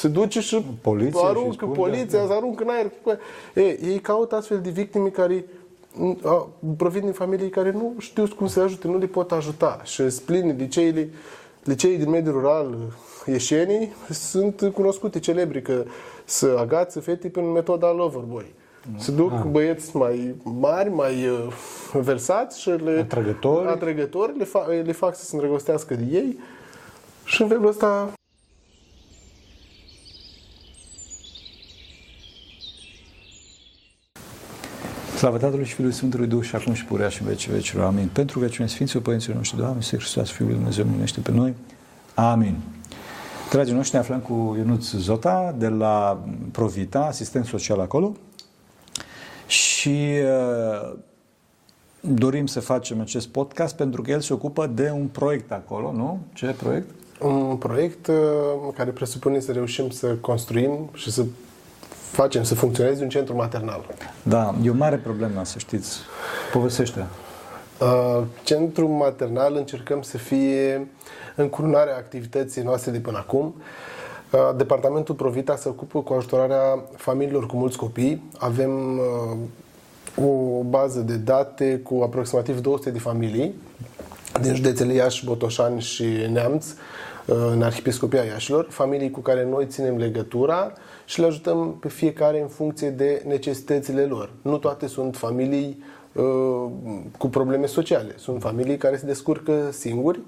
se duce și Poliția aruncă și spun, poliția, da. se aruncă în aer. E, ei caută astfel de victime care m, a, provin din familii care nu știu cum să ajute, nu le pot ajuta. Și sunt pline liceile, liceii din mediul rural ieșenii sunt cunoscute, celebri, că să agață fete prin metoda Loverboy. Se duc Ah. băieți mai mari, mai uh, versați și le, Atrăgători. atrăgători le, fa- le fac să se îndrăgostească de ei și în felul ăsta Slavă Tatălui și Fiului Sfântului Duh și acum și purea și în vecii vecilor. Amin. Pentru veciune Sfinților Părinților noștri, Doamne, Iisus Hristos, Fiul lui Dumnezeu, miluiește pe noi. Amin. Dragii noștri, ne aflăm cu Ionuț Zota de la Provita, asistent social acolo și uh, dorim să facem acest podcast pentru că el se ocupă de un proiect acolo, nu? Ce proiect? un proiect uh, care presupune să reușim să construim și să facem să funcționeze un centru maternal. Da, e o mare problemă, să știți. Povestește. Uh, Centrul maternal încercăm să fie încurunarea activității noastre de până acum. Uh, Departamentul Provita se ocupă cu ajutorarea familiilor cu mulți copii. Avem uh, o bază de date cu aproximativ 200 de familii din județele Iași, Botoșani și Neamț, uh, în Arhiepiscopia Iașilor, familii cu care noi ținem legătura și le ajutăm pe fiecare în funcție de necesitățile lor. Nu toate sunt familii uh, cu probleme sociale. Sunt familii care se descurcă singuri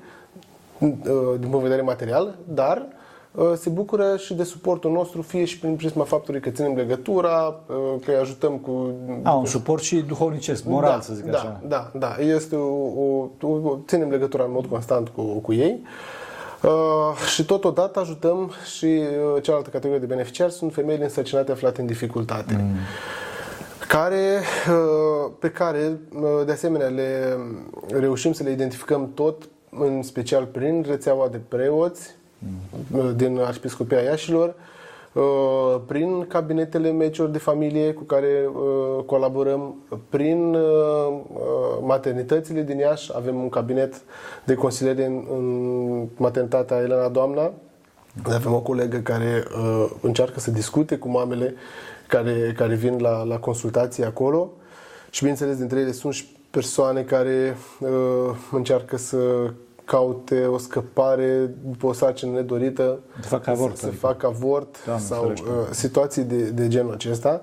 uh, din punct de vedere material, dar uh, se bucură și de suportul nostru, fie și prin prisma faptului că ținem legătura, uh, că îi ajutăm cu A, un suport și duhovnicesc, moral, da, să zic da, așa. Da, da, este o, o, o, ținem legătura în mod constant cu, cu ei. Uh, și totodată ajutăm și uh, cealaltă categorie de beneficiari sunt femeile însărcinate aflate în dificultate. Mm. Care, uh, pe care, uh, de asemenea, le reușim să le identificăm tot, în special prin rețeaua de preoți mm. din Arhiepiscopia Iașilor, uh, prin cabinetele medicilor de familie cu care uh, colaborăm, prin uh, uh, maternitățile din Iași. Avem un cabinet de consiliere în, în maternitatea Elena Doamna. Avem o colegă care uh, încearcă să discute cu mamele care, care vin la, la consultații acolo. Și bineînțeles, dintre ele sunt și persoane care uh, încearcă să caute o scăpare după o sarcină nedorită, Să facă avort, să, să adică. facă avort Doamne sau ferește. uh, situații de, de genul acesta.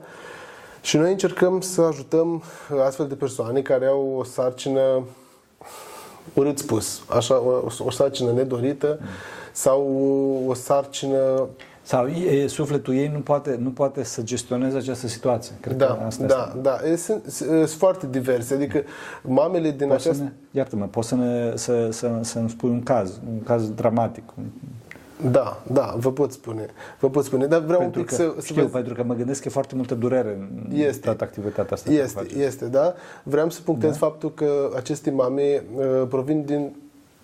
Și noi încercăm să ajutăm uh, astfel de persoane care au o sarcină urât spus, așa, o, o sarcină nedorită sau o sarcină Sau e, sufletul ei nu poate, nu poate să gestioneze această situație. Cred că da, asta da, da, e, sunt, sunt foarte diverse, adică mamele din Poți să această ne, iartă-mă, poți să, ne, să, să, să-mi spui un caz, un caz dramatic. Da, da, vă pot spune. Vă pot spune, dar vreau Pentru un pic că, să, să știu, vă pentru că mă gândesc că e foarte multă durere în Este. toată activitatea asta. pe care o Este, faceți. este, da. Vreau să punctez da. faptul că aceste mame uh, provin din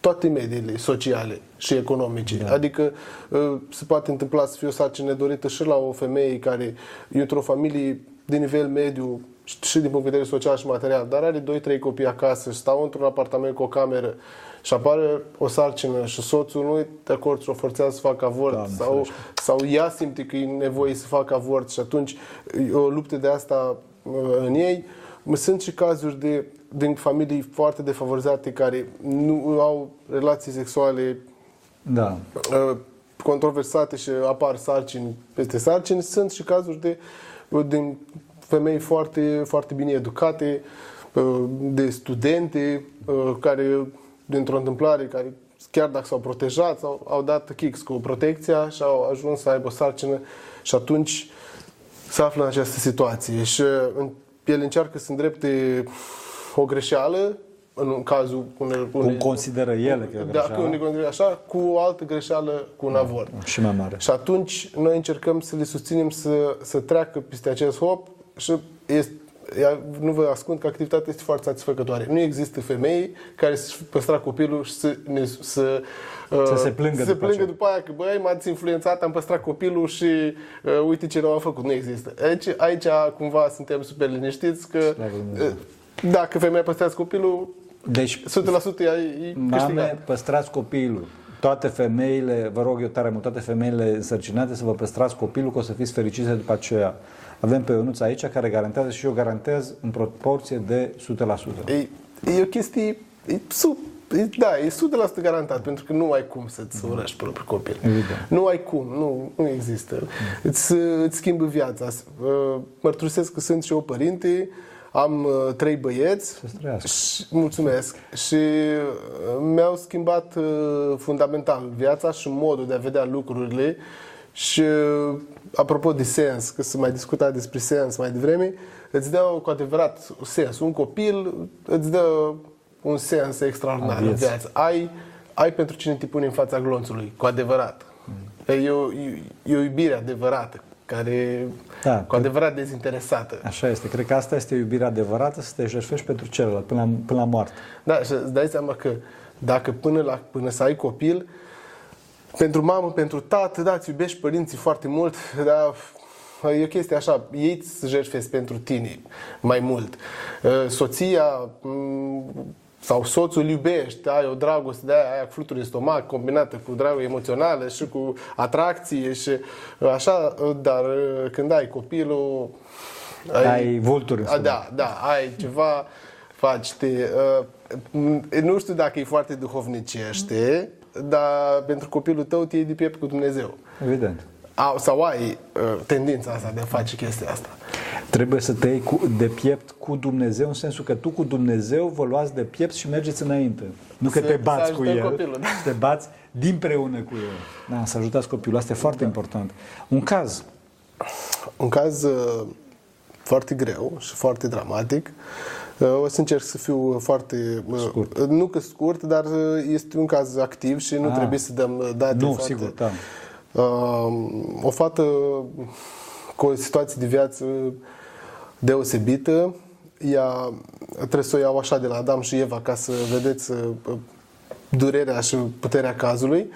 toate mediile sociale și economice. Da. Adică uh, se poate întâmpla să fie o sarcină nedorită și la o femeie care e într-o familie de nivel mediu și din punct de vedere social și material, dar are 2-3 copii acasă și stau într-un apartament cu o cameră și apare o sarcină și soțul nu e de acord și o forțează să facă avort Doamne sau, ferește. sau ea simte că e nevoie să facă avort și atunci e o luptă de asta uh, în ei. Sunt și cazuri de, din familii foarte defavorizate care nu au relații sexuale Da. uh, controversate și apar sarcini peste sarcini. Sunt și cazuri de, din femei foarte, foarte bine educate, uh, de studente uh, care, dintr-o întâmplare, care chiar dacă s-au protejat, sau au dat kicks cu protecția și au ajuns să aibă o sarcină și atunci se află în această situație și în- ele încearcă să îndrepte o greșeală în cazul unei, Cum consideră ele că e da, greșeală? că unii consideră așa, cu o altă greșeală, cu un avort. Și mai mare. Și atunci noi încercăm să le susținem să, să treacă peste acest hop și este, ea- nu vă ascund că activitatea este foarte satisfăcătoare. Nu există femei care să-și păstra copilul și să, ne, să, Să uh, se plângă să după plângă aceea. după aia că băi, m-ați influențat, am păstrat copilul și uh, uite ce rău am făcut. Nu există. Aici, aici cumva suntem super liniștiți că Slavă Dumnezeu. uh, dacă femeia păstrează copilul, Deci, 100% ea e mame, câștigat. păstrați copilul. toate femeile, vă rog eu tare mult, toate femeile însărcinate să vă păstrați copilul, că o să fiți fericite după aceea. Avem pe Ionuț aici care garantează și eu garantez în proporție de 100%. E, e o chestie, e sub, e, da, e 100% garantat, pentru că nu ai cum să-ți urăști propriul copil. Evident. Nu ai cum, nu, nu există. Îți, îți schimbă viața. Uh, Mărturisesc că sunt și eu părinte, am uh, trei băieți. Să trăiască. Și, mulțumesc. Și uh, mi-au schimbat uh, fundamental viața și modul de a vedea lucrurile. Și uh, apropo de sens, că se mai discuta despre sens mai devreme, îți dă cu adevărat sens. Un copil îți dă un sens extraordinar A în vieții. viață. Ai, ai pentru cine te pune în fața glonțului, cu adevărat. Mm. E, o, e, e o iubire adevărată, care Da, cu adevărat dezinteresată. Așa este. Cred că asta este iubirea adevărată, să te jertfești pentru celălalt, până la, până la moarte. Da, și îți dai seama că dacă până, la, până să ai copil, pentru mamă, pentru tată, da, îți iubești părinții foarte mult, dar e o chestie așa, ei îți jertfesc pentru tine mai mult. Uh, Soția m, sau soțul iubești, ai o dragoste de aia, aia cu fluturi în stomac, combinată cu dragul emoțională și cu atracție și uh, așa, uh, dar uh, când ai copilul... Ai vulturi în A, stomac. da, da, ai ceva, faci te... Uh, m- nu știu dacă e foarte duhovnicește, dar pentru copilul tău te iei de piept cu Dumnezeu. Evident. Au, sau ai uh, tendința asta de a face chestia asta. Trebuie să te iei cu, de piept cu Dumnezeu, în sensul că tu cu Dumnezeu vă luați de piept și mergeți înainte. Nu că Să- te să bați cu ajutăm el, copilul, da. te bați dinpreună cu el. Da, să ajutați copilul, asta e foarte important. Un caz, Un caz uh, foarte greu și foarte dramatic. Uh, o să încerc să fiu foarte... uh, Scurt. Nu că scurt, dar uh, este un caz activ și nu Ah. trebuie să dăm uh, date nu, foarte... sigur, da. Uh, o fată cu o situație de viață deosebită. Ea trebuie să o iau așa de la Adam și Eva ca să vedeți uh, durerea și puterea cazului.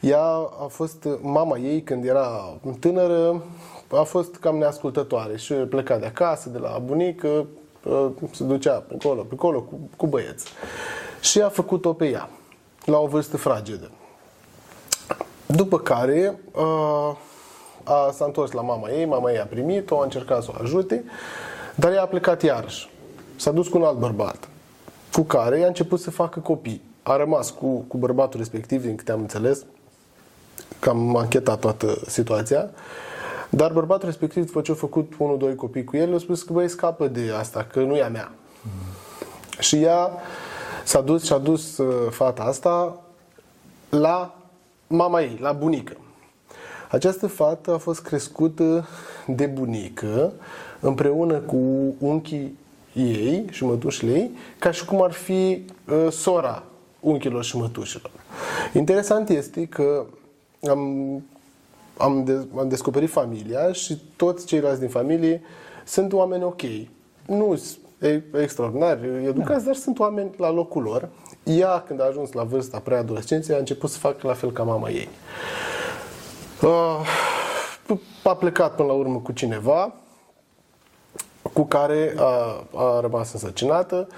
Ea a fost, mama ei când era tânără, a fost cam neascultătoare și pleca de acasă, de la bunică, uh, se ducea pe acolo, pe acolo cu, cu băieți. Și a făcut-o pe ea, la o vârstă fragedă. După care uh, a, s-a întors la mama ei, mama ei a primit-o, a încercat să o ajute, dar ea a plecat iarăși. S-a dus cu un alt bărbat, cu care i-a început să facă copii. A rămas cu, cu bărbatul respectiv, din câte am înțeles, că am anchetat toată situația. Dar bărbatul respectiv, după ce a făcut unul, doi copii cu el, a spus că băi, scapă de asta, că nu e a mea. Și ea s-a dus și a dus uh, fata asta la mama ei, la bunică. Această fată a fost crescută de bunică împreună cu unchii ei și mătușile ei, ca și cum ar fi uh, sora unchilor și mătușilor. Interesant este că am, am, de, am descoperit familia și toți ceilalți din familie sunt oameni ok. Nu sunt extraordinari, educați, dar sunt oameni la locul lor. Ea, când a ajuns la vârsta preadolescenței, a început să facă la fel ca mama ei. Uh, a plecat până la urmă cu cineva cu care a, a rămas însărcinată,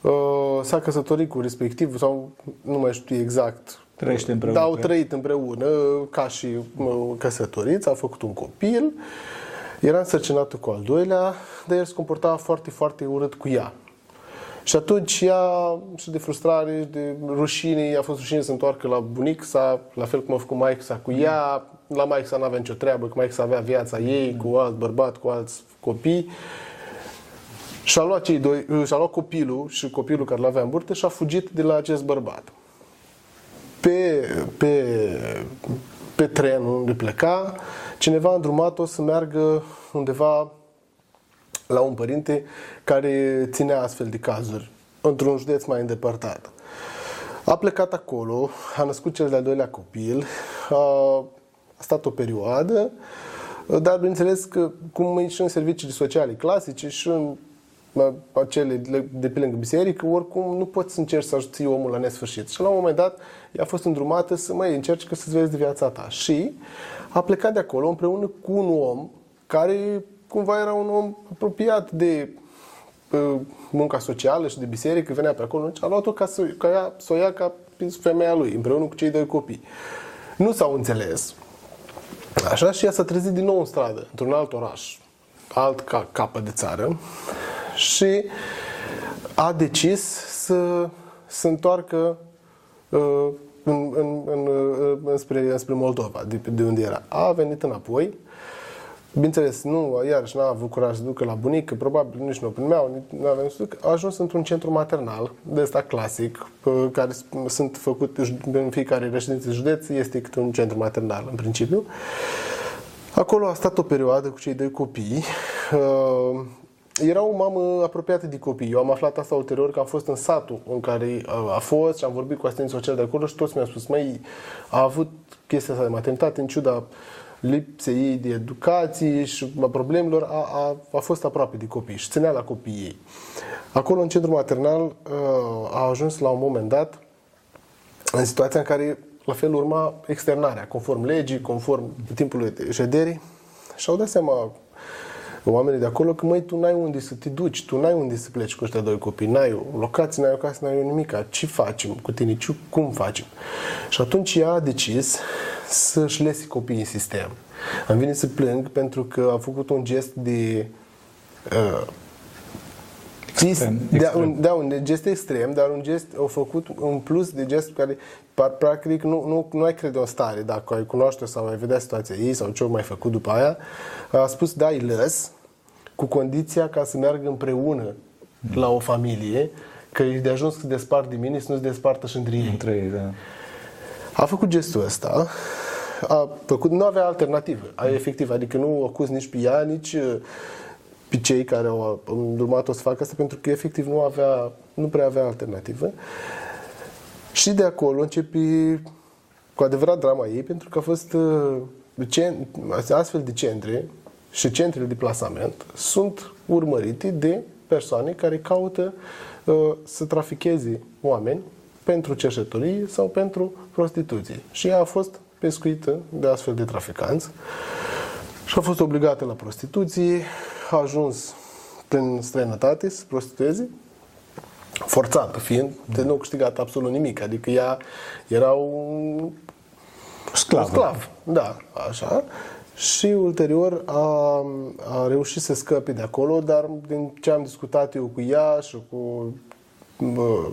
uh, s-a căsătorit cu respectiv sau nu mai știu exact. Trăiește împreună Dar au cu ea. trăit împreună ca și uh, căsătoriți, au făcut un copil, era însărcinată cu al doilea, dar el se comporta foarte, foarte urât cu ea. Și atunci ea, și de frustrare, și de rușine, a fost rușine să se întoarcă la bunic sa, la fel cum a făcut maica sa cu ea. La maica sa n-avea nicio treabă, că maica sa avea viața ei cu alt bărbat, cu alți copii. Și-a luat, cei doi, și-a luat copilul și copilul care l-avea în burtă și a fugit de la acest bărbat. Pe, pe, pe tren unde pleca, cineva a îndrumat-o să meargă undeva la un părinte care ținea astfel de cazuri într-un județ mai îndepărtat. A plecat acolo, a născut cel de-al doilea copil, a, a stat o perioadă, dar bineînțeles că cum e și în serviciile sociale clasice și în la acele de- de pe lângă biserică, oricum nu poți să încerci să ajuți omul la nesfârșit. Și la un moment dat ea a fost îndrumată să mai încerci că să-ți vezi de viața ta. Și a plecat de acolo împreună cu un om care cumva era un om apropiat de uh, munca socială și de biserică, venea pe acolo, a luat-o ca să, ca ea, să o ia ca femeia lui, împreună cu cei doi copii. Nu s-au înțeles. Așa și ea s-a trezit din nou în stradă, într-un alt oraș, alt ca, capăt de țară și a decis să se întoarcă uh, în, în, în, uh, înspre, înspre Moldova, de, de unde era. A venit înapoi, Bineînțeles, nu, iarăși n-a avut curaj să ducă la bunică, probabil nici nu primeau, nu aveam să duc. A ajuns într-un centru maternal, de ăsta clasic, care sunt făcut în fiecare reședință județ, este câte un centru maternal în principiu. Acolo a stat o perioadă cu cei doi copii. Uh, era o mamă apropiată de copii. Eu am aflat asta ulterior că am fost în satul în care a fost și am vorbit cu asistenții sociali de acolo și toți mi-au spus, mai a avut chestia asta de maternitate în ciuda lipsei ei de educație și a problemelor, a, a, a fost aproape de copii și ținea la copiii ei. Acolo, în centrul maternal, uh, a ajuns la un moment dat în situația în care, la fel, urma externarea, conform legii, conform timpului șederii și au dat seama oamenii de acolo că, măi, tu n-ai unde să te duci, tu n-ai unde să pleci cu ăștia doi copii, n-ai o locație, n-ai o casă, n-ai o nimica. Ce facem cu tine? Ce, cum facem? Și atunci ea a decis să-și lese copiii în sistem. Am venit să plâng pentru că a făcut un gest de uh, Extrem, de, Un, da, un gest extrem, dar un gest, au făcut un plus de gest care practic nu, nu, nu ai crede o stare, dacă ai cunoaște sau ai vedea situația ei sau ce au mai făcut după aia, a spus da, îi lăs cu condiția ca să meargă împreună mm. la o familie, că e de ajuns să despart de mine să nu se despartă și între ei. Între ei, da. A făcut gestul ăsta, a făcut, nu avea alternativă, a, efectiv, adică nu acuz nici pe ea, nici uh, pe cei care au urmat-o să facă asta, pentru că efectiv nu avea, nu prea avea alternativă. Și de acolo începe cu adevărat drama ei, pentru că a fost uh, astfel de centre și centrele de plasament sunt urmărite de persoane care caută uh, să traficheze oameni pentru cerșetorie sau pentru prostituție. Și ea a fost pescuită de astfel de traficanți și a fost obligată la prostituție, a ajuns prin străinătate să prostitueze, forțată fiind, de nu câștigat absolut nimic. Adică ea era un sclav. Un sclav, da, așa. Și ulterior a, a reușit să scape de acolo, dar din ce am discutat eu cu ea și cu bă,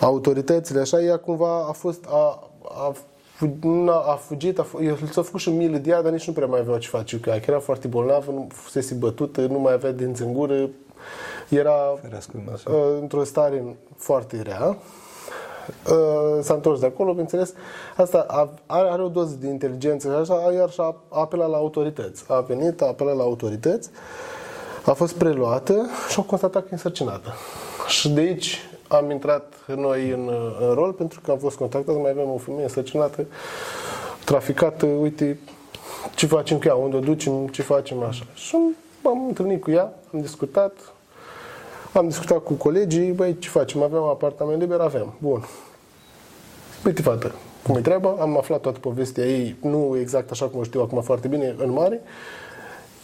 autoritățile, așa, ea cumva a fost, a, a, a fugit, a, s-a făcut și milă de ea, dar nici nu prea mai avea ce face cu ea, că era foarte bolnavă, nu fusese bătută, nu mai avea dinți în gură, era uh, într-o stare foarte rea. Uh, s-a întors de acolo, bineînțeles, asta are, are o doză de inteligență și așa, iar și-a apelat la autorități. A venit, a apelat la autorități, a fost preluată și au constatat că e însărcinată. Și de aici am intrat noi în, în rol pentru că am fost contactat, mai avem o femeie însărcinată, traficată, uite, ce facem cu ea, unde o ducem, ce facem așa. Și m-am întâlnit cu ea, am discutat, am discutat cu colegii, băi, ce facem, avem apartament liber, avem, bun. Uite, fată, cum e treaba, am aflat toată povestea ei, nu exact așa cum o știu acum foarte bine, în mare.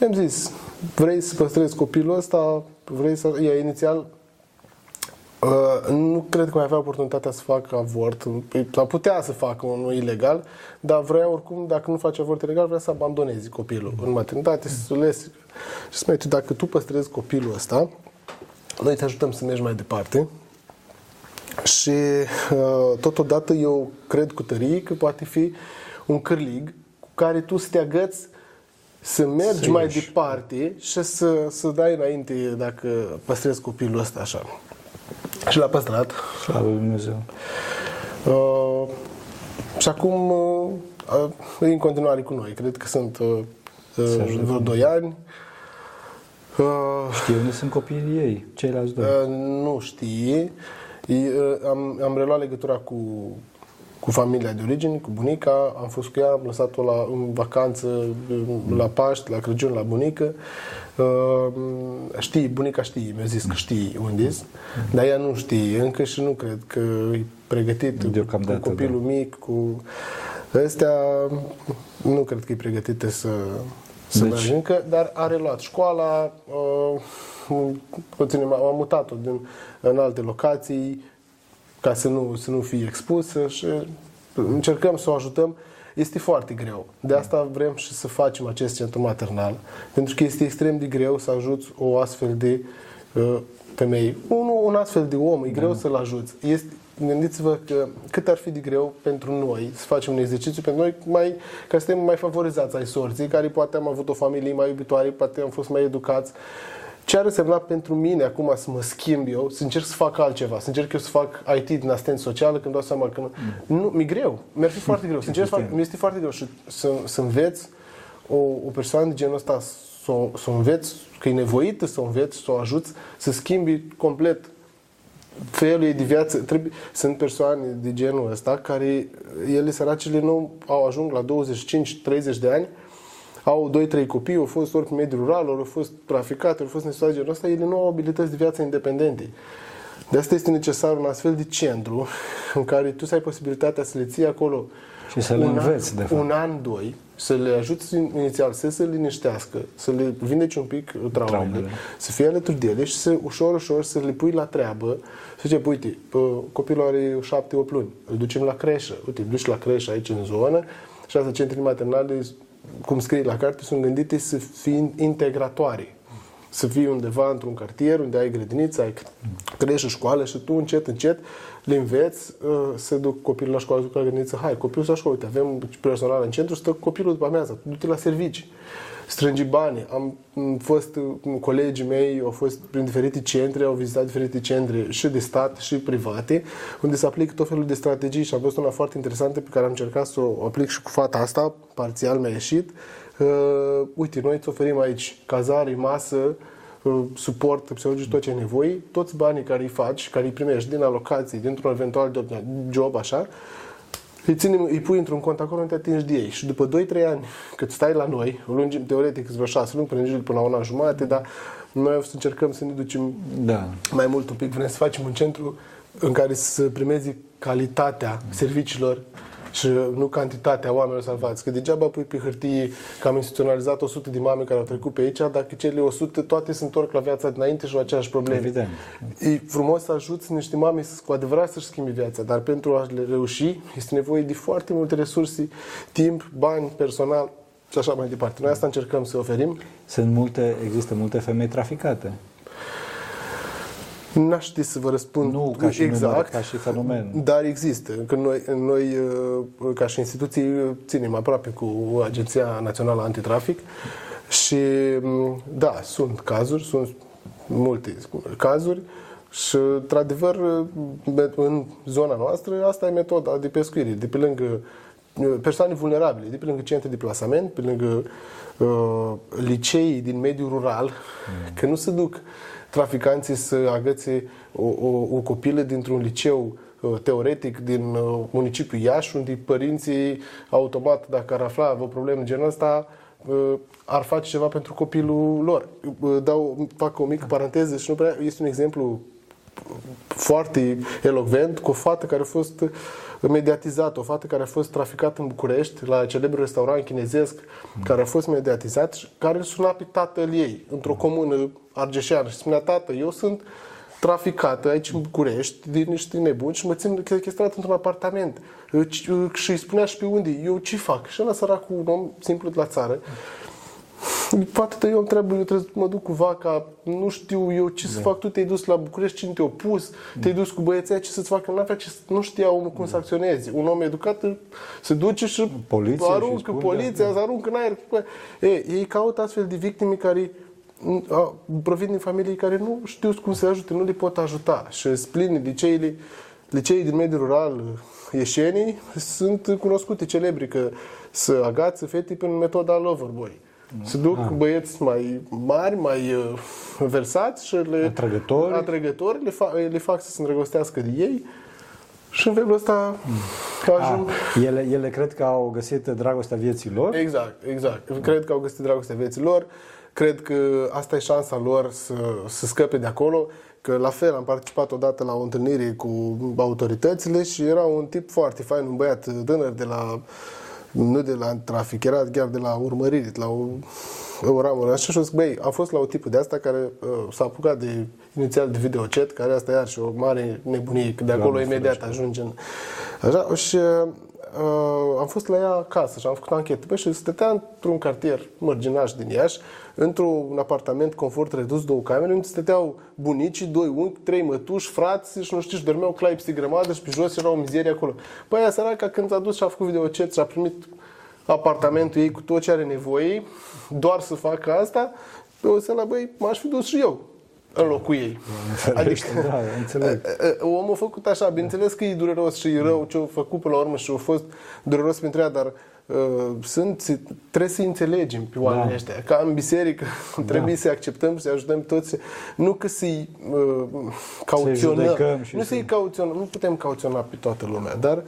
I-am zis, vrei să păstrezi copilul ăsta, vrei să... Ea inițial Uh, nu cred că mai avea oportunitatea să facă avort. Păi, a putea să facă unul ilegal, dar vrea oricum, dacă nu face avort ilegal, vrea să abandonezi copilul în maternitate, să lesi. Și spune, dacă tu păstrezi copilul ăsta, noi te ajutăm să mergi mai departe. Și uh, totodată eu cred cu tărie că poate fi un cârlig cu care tu să te agăți să mergi să mai departe și să, să dai înainte dacă păstrezi copilul ăsta așa. Și l-a păstrat. Slavă Lui Dumnezeu. Uh, și acum uh, e în continuare cu noi. Cred că sunt uh, uh vreo 2 ani. Uh, Știi unde sunt copiii ei, ceilalți doi? Uh, nu știe. Uh, am, am reluat legătura cu, cu familia de origine, cu bunica, am fost cu ea, am lăsat-o la, în vacanță la Paști, la Crăciun, la bunică. Uh, știi, bunica știe, mi-a zis că știi unde mm. dar ea nu știe încă și nu cred că e pregătit cu copilul da. mic, cu ăstea, nu cred că e pregătită să, să deci... meargă încă, dar a reluat școala, uh, puțin, am mutat-o din, în alte locații ca să nu, să nu fie expusă și încercăm să o ajutăm. Este foarte greu. De asta vrem și să facem acest centru maternal, pentru că este extrem de greu să ajuți o astfel de uh, femeie. Un, un astfel de om, e greu da. să-l ajuți. Este, gândiți-vă că cât ar fi de greu pentru noi să facem un exercițiu pentru noi mai, ca să suntem mai favorizați ai sorții, care poate am avut o familie mai iubitoare, poate am fost mai educați. Ce ar însemna pentru mine acum să mă schimb eu, să încerc să fac altceva, să încerc eu să fac IT din asistent social, când dau seama că nu, mm. nu mi-e greu, mi-ar fi foarte greu, sincer, fac, mi este foarte greu și să, să înveți o, o persoană de genul ăsta să, să o înveți, că e nevoită să o înveți, să o ajuți, să schimbi complet felul ei de viață. Trebuie, sunt persoane de genul ăsta care, ele săracele nu au ajuns la 25-30 de ani, au 2-3 copii, au fost ori pe mediul rural, ori au fost traficate, au fost în genul ăsta, ele nu au abilități de viață independente. De asta este necesar un astfel de centru în care tu să ai posibilitatea să le ții acolo și să le înveți, de fapt. Un an, doi, să le ajuți inițial să se liniștească, să le vindeci un pic traumele, traumele. să fie alături de ele și să ușor, ușor să le pui la treabă. Să zice, uite, copilul are șapte, opt luni, îl ducem la creșă. Uite, îl duci la creșă aici în zonă și asta centrele maternale, cum scrie la carte, sunt gândite să fie integratoare să fii undeva într-un cartier unde ai grădiniță, ai creșă, școală și tu încet, încet le înveți uh, să duc copilul la școală, să duc la grădiniță. Hai, copilul la școală, uite, avem personal în centru, stă copilul după amiază, du-te la servicii. Strângi bani. Am fost, uh, colegii mei au fost prin diferite centre, au vizitat diferite centre și de stat și private, unde se aplică tot felul de strategii și am văzut una foarte interesantă pe care am încercat să o aplic și cu fata asta, parțial mi-a ieșit, uh, uite, noi îți oferim aici cazare, masă, uh, suport psihologic, tot ce ai nevoie, toți banii care îi faci, care îi primești din alocații, dintr-un eventual job, așa, îi, ținem, îi pui într-un cont acolo unde te atingi de ei. Și după 2-3 ani, cât stai la noi, lungim teoretic vreo 6 luni, până până la una jumate, dar noi o să încercăm să ne ducem da. mai mult un pic. Vrem să facem un centru în care să primezi calitatea serviciilor și nu cantitatea oamenilor salvați. Că degeaba pui pe hârtie că am instituționalizat 100 de mame care au trecut pe aici, dacă cele 100 toate se întorc la viața dinainte și au aceeași probleme. Evident. E frumos să ajuți niște mame să, cu adevărat să-și schimbi viața, dar pentru a le reuși este nevoie de foarte multe resurse, timp, bani, personal și așa mai departe. Noi asta încercăm să oferim. Sunt multe, există multe femei traficate. N-aș ști să vă răspund nu ca și exact, număr, ca și fenomen. Dar există. Că noi, noi, uh, ca și instituții, ținem aproape cu Agenția Națională Antitrafic și, mm, da, sunt cazuri, sunt multe cazuri și, într-adevăr, în zona noastră, asta e metoda de pescuire. De pe lângă uh, persoane vulnerabile, de pe lângă centre de plasament, pe lângă uh, licei din mediul rural, mm. că nu se duc traficanții să agățe o, o, o copilă dintr-un liceu uh, teoretic din uh, municipiul Iași, unde părinții automat, dacă ar afla o problemă genul ăsta, uh, ar face ceva pentru copilul lor. Dau, fac o mică paranteză și nu prea, este un exemplu foarte elocvent cu o fată care a fost mediatizată, o fată care a fost traficată în București la celebrul restaurant chinezesc care a fost mediatizat și care suna pe tatăl ei într-o comună argeșeană și spunea, tată, eu sunt traficată aici în București de niște nebuni și mă țin chestrat într-un apartament. Și îi spunea și pe unde, eu ce fac? Și ăla săracul, un om simplu de la țară, Fată, eu trebuie, eu trebuie să mă duc cu vaca, nu știu eu ce să da. fac, tu te-ai dus la București, cine te-a pus, te-ai dus cu băieții ce să-ți facă, n ce, nu știa omul cum să acționeze. Un om educat se duce și poliția aruncă, și spune, poliția, da. aruncă în aer. E, ei caută astfel de victime care provin din familii care nu știu cum să ajute, nu le pot ajuta. Și spline liceile, liceii din mediul rural ieșenii sunt cunoscute, celebri, că să agață fete prin metoda Loverboy. Se duc ah. băieți mai mari, mai uh, versați și le, atrăgători, atrăgători le, fa- le fac să se îndrăgostească de ei și în felul ăsta mm. ajung... Ah, ele, ele cred că au găsit dragostea vieții lor? Exact, exact. Cred că au găsit dragostea vieții lor. Cred că asta e șansa lor să, să scăpe de acolo. Că la fel am participat odată la o întâlnire cu autoritățile și era un tip foarte fain, un băiat tânăr de la nu de la trafic, era chiar de la urmărire, de la o, o ramură. Așa și zic, băi, am fost la o tipă de asta care uh, s-a apucat de inițial de videochat, care asta iar și o mare nebunie, că de acolo Doamne imediat ajunge în... Așa, și uh, am fost la ea acasă și am făcut o anchetă. Băi, și stătea într-un cartier mărginaș din Iași, într-un apartament confort redus, două camere, unde stăteau bunicii, doi unchi, trei mătuși, frați și nu știu, și dormeau clai peste grămadă și pe jos era o mizerie acolo. Păi aia săraca când s-a dus și a făcut videochat și a primit apartamentul ei cu tot ce are nevoie, doar să facă asta, pe o să la băi, m-aș fi dus și eu în locul ei. Adică, da, înțeleg. Omul a făcut așa, bineînțeles că e dureros și e rău ce a făcut până la urmă și a fost dureros pentru ea, dar uh, sunt, trebuie să înțelegem pe oamenii Da. ăștia. Ca în biserică trebuie să acceptăm și să ajutăm toți. Nu că să-i uh, cauționăm. judecăm și nu să- să-i cauționăm. Nu putem cauționa pe toată lumea, dar uh,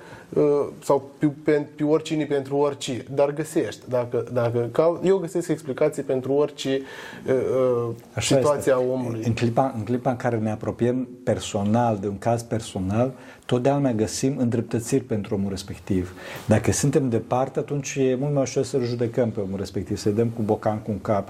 sau pe, pe, pe oricine pentru orice, dar găsești. Dacă, dacă cau, eu găsesc explicații pentru orice uh, uh, Așa situația este. omului. În clipa, în clipa în care ne apropiem personal de un caz personal, totdeauna găsim îndreptățiri pentru omul respectiv. Dacă suntem departe, atunci e mult mai ușor să-l judecăm pe omul respectiv, să-i dăm cu bocan cu un cap.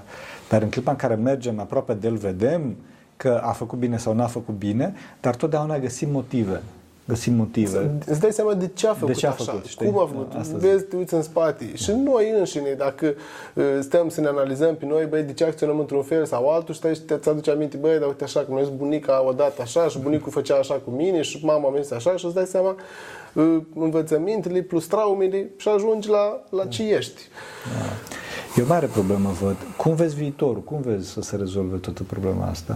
Dar în clipa în care mergem aproape de el, vedem că a făcut bine sau n-a făcut bine, dar totdeauna găsim motive. Găsim motive. Îți dai seama de ce a făcut, ce a așa, făcut, știi? cum a făcut. Da, asta Vezi, te uiți în spate. Și noi înșine, dacă uh, stăm să ne analizăm pe noi, băi, de ce acționăm într-un fel sau altul, stai și te aduce aminte, băi, dar uite așa, că noi bunica a dat așa și bunicul făcea așa cu mine și mama mea este așa și îți dai seama uh, învățămintele plus traumele și ajungi la, la ce ești. E o mare problemă, văd. Cum vezi viitorul? Cum vezi să se rezolve toată problema asta?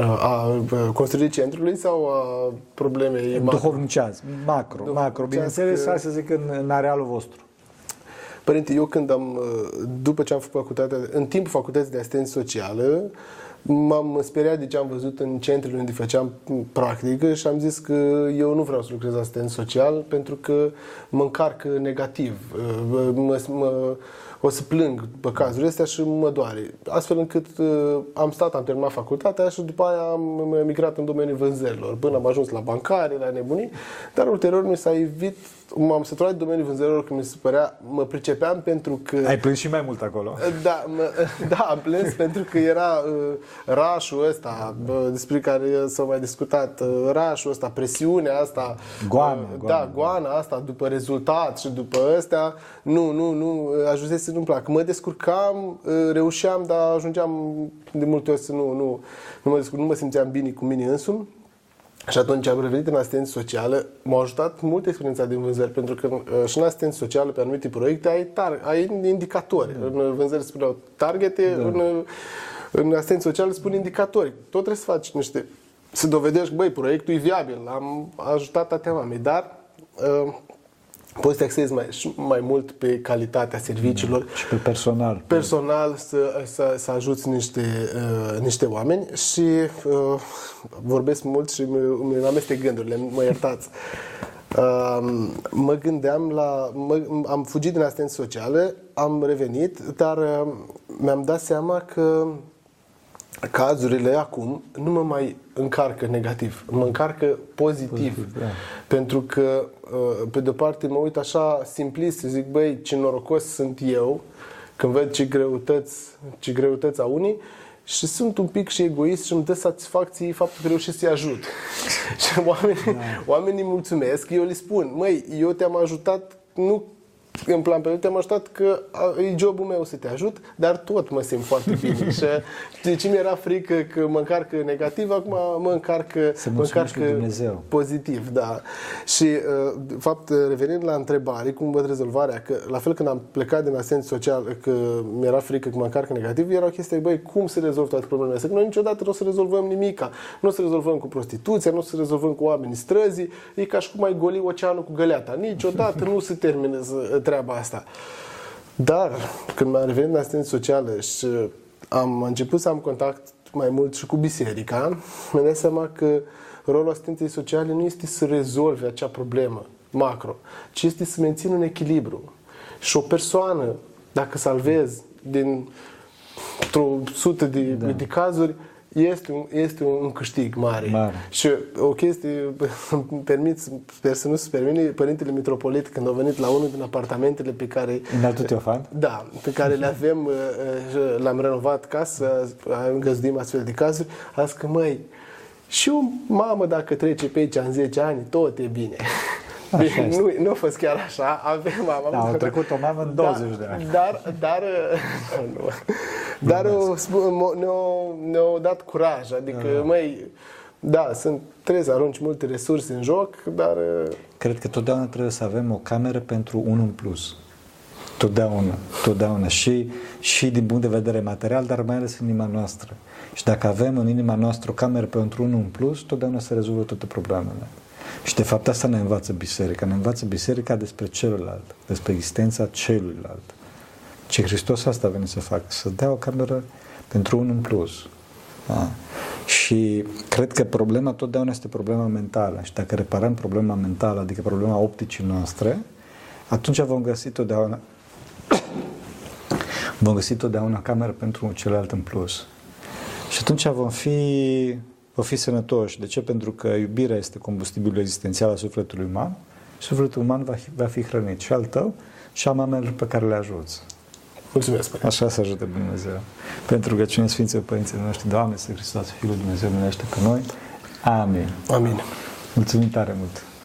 A, a construirii centrului sau a problemei macro? Duhovnicează, macro, macro. Duhovnicească- Bineînțeles, hai să zic în, în arealul vostru. Părinte, eu când am, uh, după ce am făcut facultatea, în timpul facultății de asistență socială, m-am speriat de ce am văzut în centrele unde făceam practică și am zis că eu nu vreau să lucrez asistent social pentru că mă încarcă negativ. Uh, Mă, mă, o să plâng după cazurile astea și mă doare. Astfel încât uh, am stat, am terminat facultatea și după aia am emigrat în domeniul vânzărilor. Până am ajuns la bancare, la nebunii, dar ulterior mi s-a evit, m-am săturat de domeniul vânzărilor că mi se părea, mă pricepeam pentru că... Ai plâns și mai mult acolo. Da, mă, da, am plâns pentru că era uh, rașul ăsta bă, despre care s-a mai discutat, uh, rașul ăsta, presiunea asta. Goana, uh, goana. Da, goana asta după rezultat și după ăstea. Nu, nu, nu, uh, ajunsese să nu-mi plac. Mă descurcam, uh, reușeam, dar ajungeam de multe ori să nu, nu, nu, mă, descurc, nu mă simțeam bine cu mine însumi. Și atunci am revenit în asistență socială. M-a ajutat mult experiența din vânzări, pentru că uh, și în asistență socială, pe anumite proiecte, ai, tar- ai indicatori. În vânzări spuneau targete, da. în, în asistență socială spun indicatori. Tot trebuie să faci niște... Să dovedești, băi, proiectul e viabil, am ajutat atâtea oameni, dar uh, poți să te axezi mai, și mai mult pe calitatea serviciilor Și pe personal. personal să, să, să ajuți niște, uh, niște oameni și uh, vorbesc mult și îmi, îmi amestec gândurile, mă iertați. Uh, mă gândeam la... Mă, am fugit din asistență socială, am revenit, dar uh, mi-am dat seama că cazurile acum nu mă mai încarcă negativ, mă încarcă pozitiv. Pozitiv, da. Pentru că, uh, pe de-o parte, mă uit așa simplist, să zic, băi, ce norocos sunt eu, când văd ce greutăți, ce greutăți au unii, și sunt un pic și egoist și îmi dă satisfacție faptul că reușesc să-i ajut. și oamenii, da. oamenii mulțumesc, eu le spun, măi, eu te-am ajutat, nu în plan pe te-am ajutat că a, e jobul meu să te ajut, dar tot mă simt foarte bine. și de ce mi-era frică că mă încarcă negativ, acum mă încarcă, Să mă mulțumești încarcă lui Dumnezeu. pozitiv, da. Și, uh, de fapt, revenind la întrebare, cum văd rezolvarea, că la fel când am plecat din asistență social, că mi-era frică că mă încarcă negativ, era o chestie, băi, cum să rezolv toate problemele astea? Că noi niciodată nu o să rezolvăm nimica. Nu o să rezolvăm cu prostituția, nu o să rezolvăm cu oamenii străzii, e ca și cum ai goli oceanul cu găleata. Niciodată nu se termină să- treaba asta. Dar, când m-am revenit în asistență socială și am început să am contact mai mult și cu biserica, mi-am dat seama că rolul asistenței sociale nu este să rezolve acea problemă macro, ci este să mențină un echilibru. Și o persoană, dacă salvezi din o sută de, da. de cazuri, este un, este un câștig mare. Mare. Și o chestie, îmi permit, sper să nu se permine, Părintele Mitropolit, când a venit la unul din apartamentele pe care... În Altul Teofan? Da, pe care le avem, uh, uh, l-am renovat casă, îngăzduim astfel de cazuri, a zis că, măi, și o mamă dacă trece pe aici în 10 ani, tot e bine. Așa Bine, nu, nu a fost chiar așa, avem mama. Da, au trecut o mamă în 20 da, de ani. Dar, dar, nu, dar o spun- ne-au, ne-au dat curaj, adică, Da. măi, da, sunt, trebuie să arunci multe resurse în joc, dar Cred că totdeauna trebuie să avem o cameră pentru unul în plus. Totdeauna, totdeauna. Și, și din punct de vedere material, dar mai ales în inima noastră. Și dacă avem în inima noastră o cameră pentru unul în plus, totdeauna se rezolvă toate problemele. Și de fapt asta ne învață biserica. Ne învață biserica despre celălalt, despre existența celuilalt. Ce Hristos asta a venit să facă, să dea o cameră pentru unul în plus. Da? Și cred că problema totdeauna este problema mentală. Și dacă reparăm problema mentală, adică problema opticii noastre, atunci vom găsi totdeauna vom găsi totdeauna cameră pentru celălalt în plus. Și atunci vom fi, vom fi sănătoși. De ce? Pentru că iubirea este combustibilul existențial al sufletului uman. Sufletul uman va fi, va fi hrănit și al tău și al mamelor pe care le ajuți. Mulțumesc. Părinte. Așa să ajute Dumnezeu. Pentru rugăciunea Sfinților Părinților noștri, Doamne, să Hristos, Fiul lui Dumnezeu, miluiește pe noi. Amin. Amin. Mulțumim tare mult!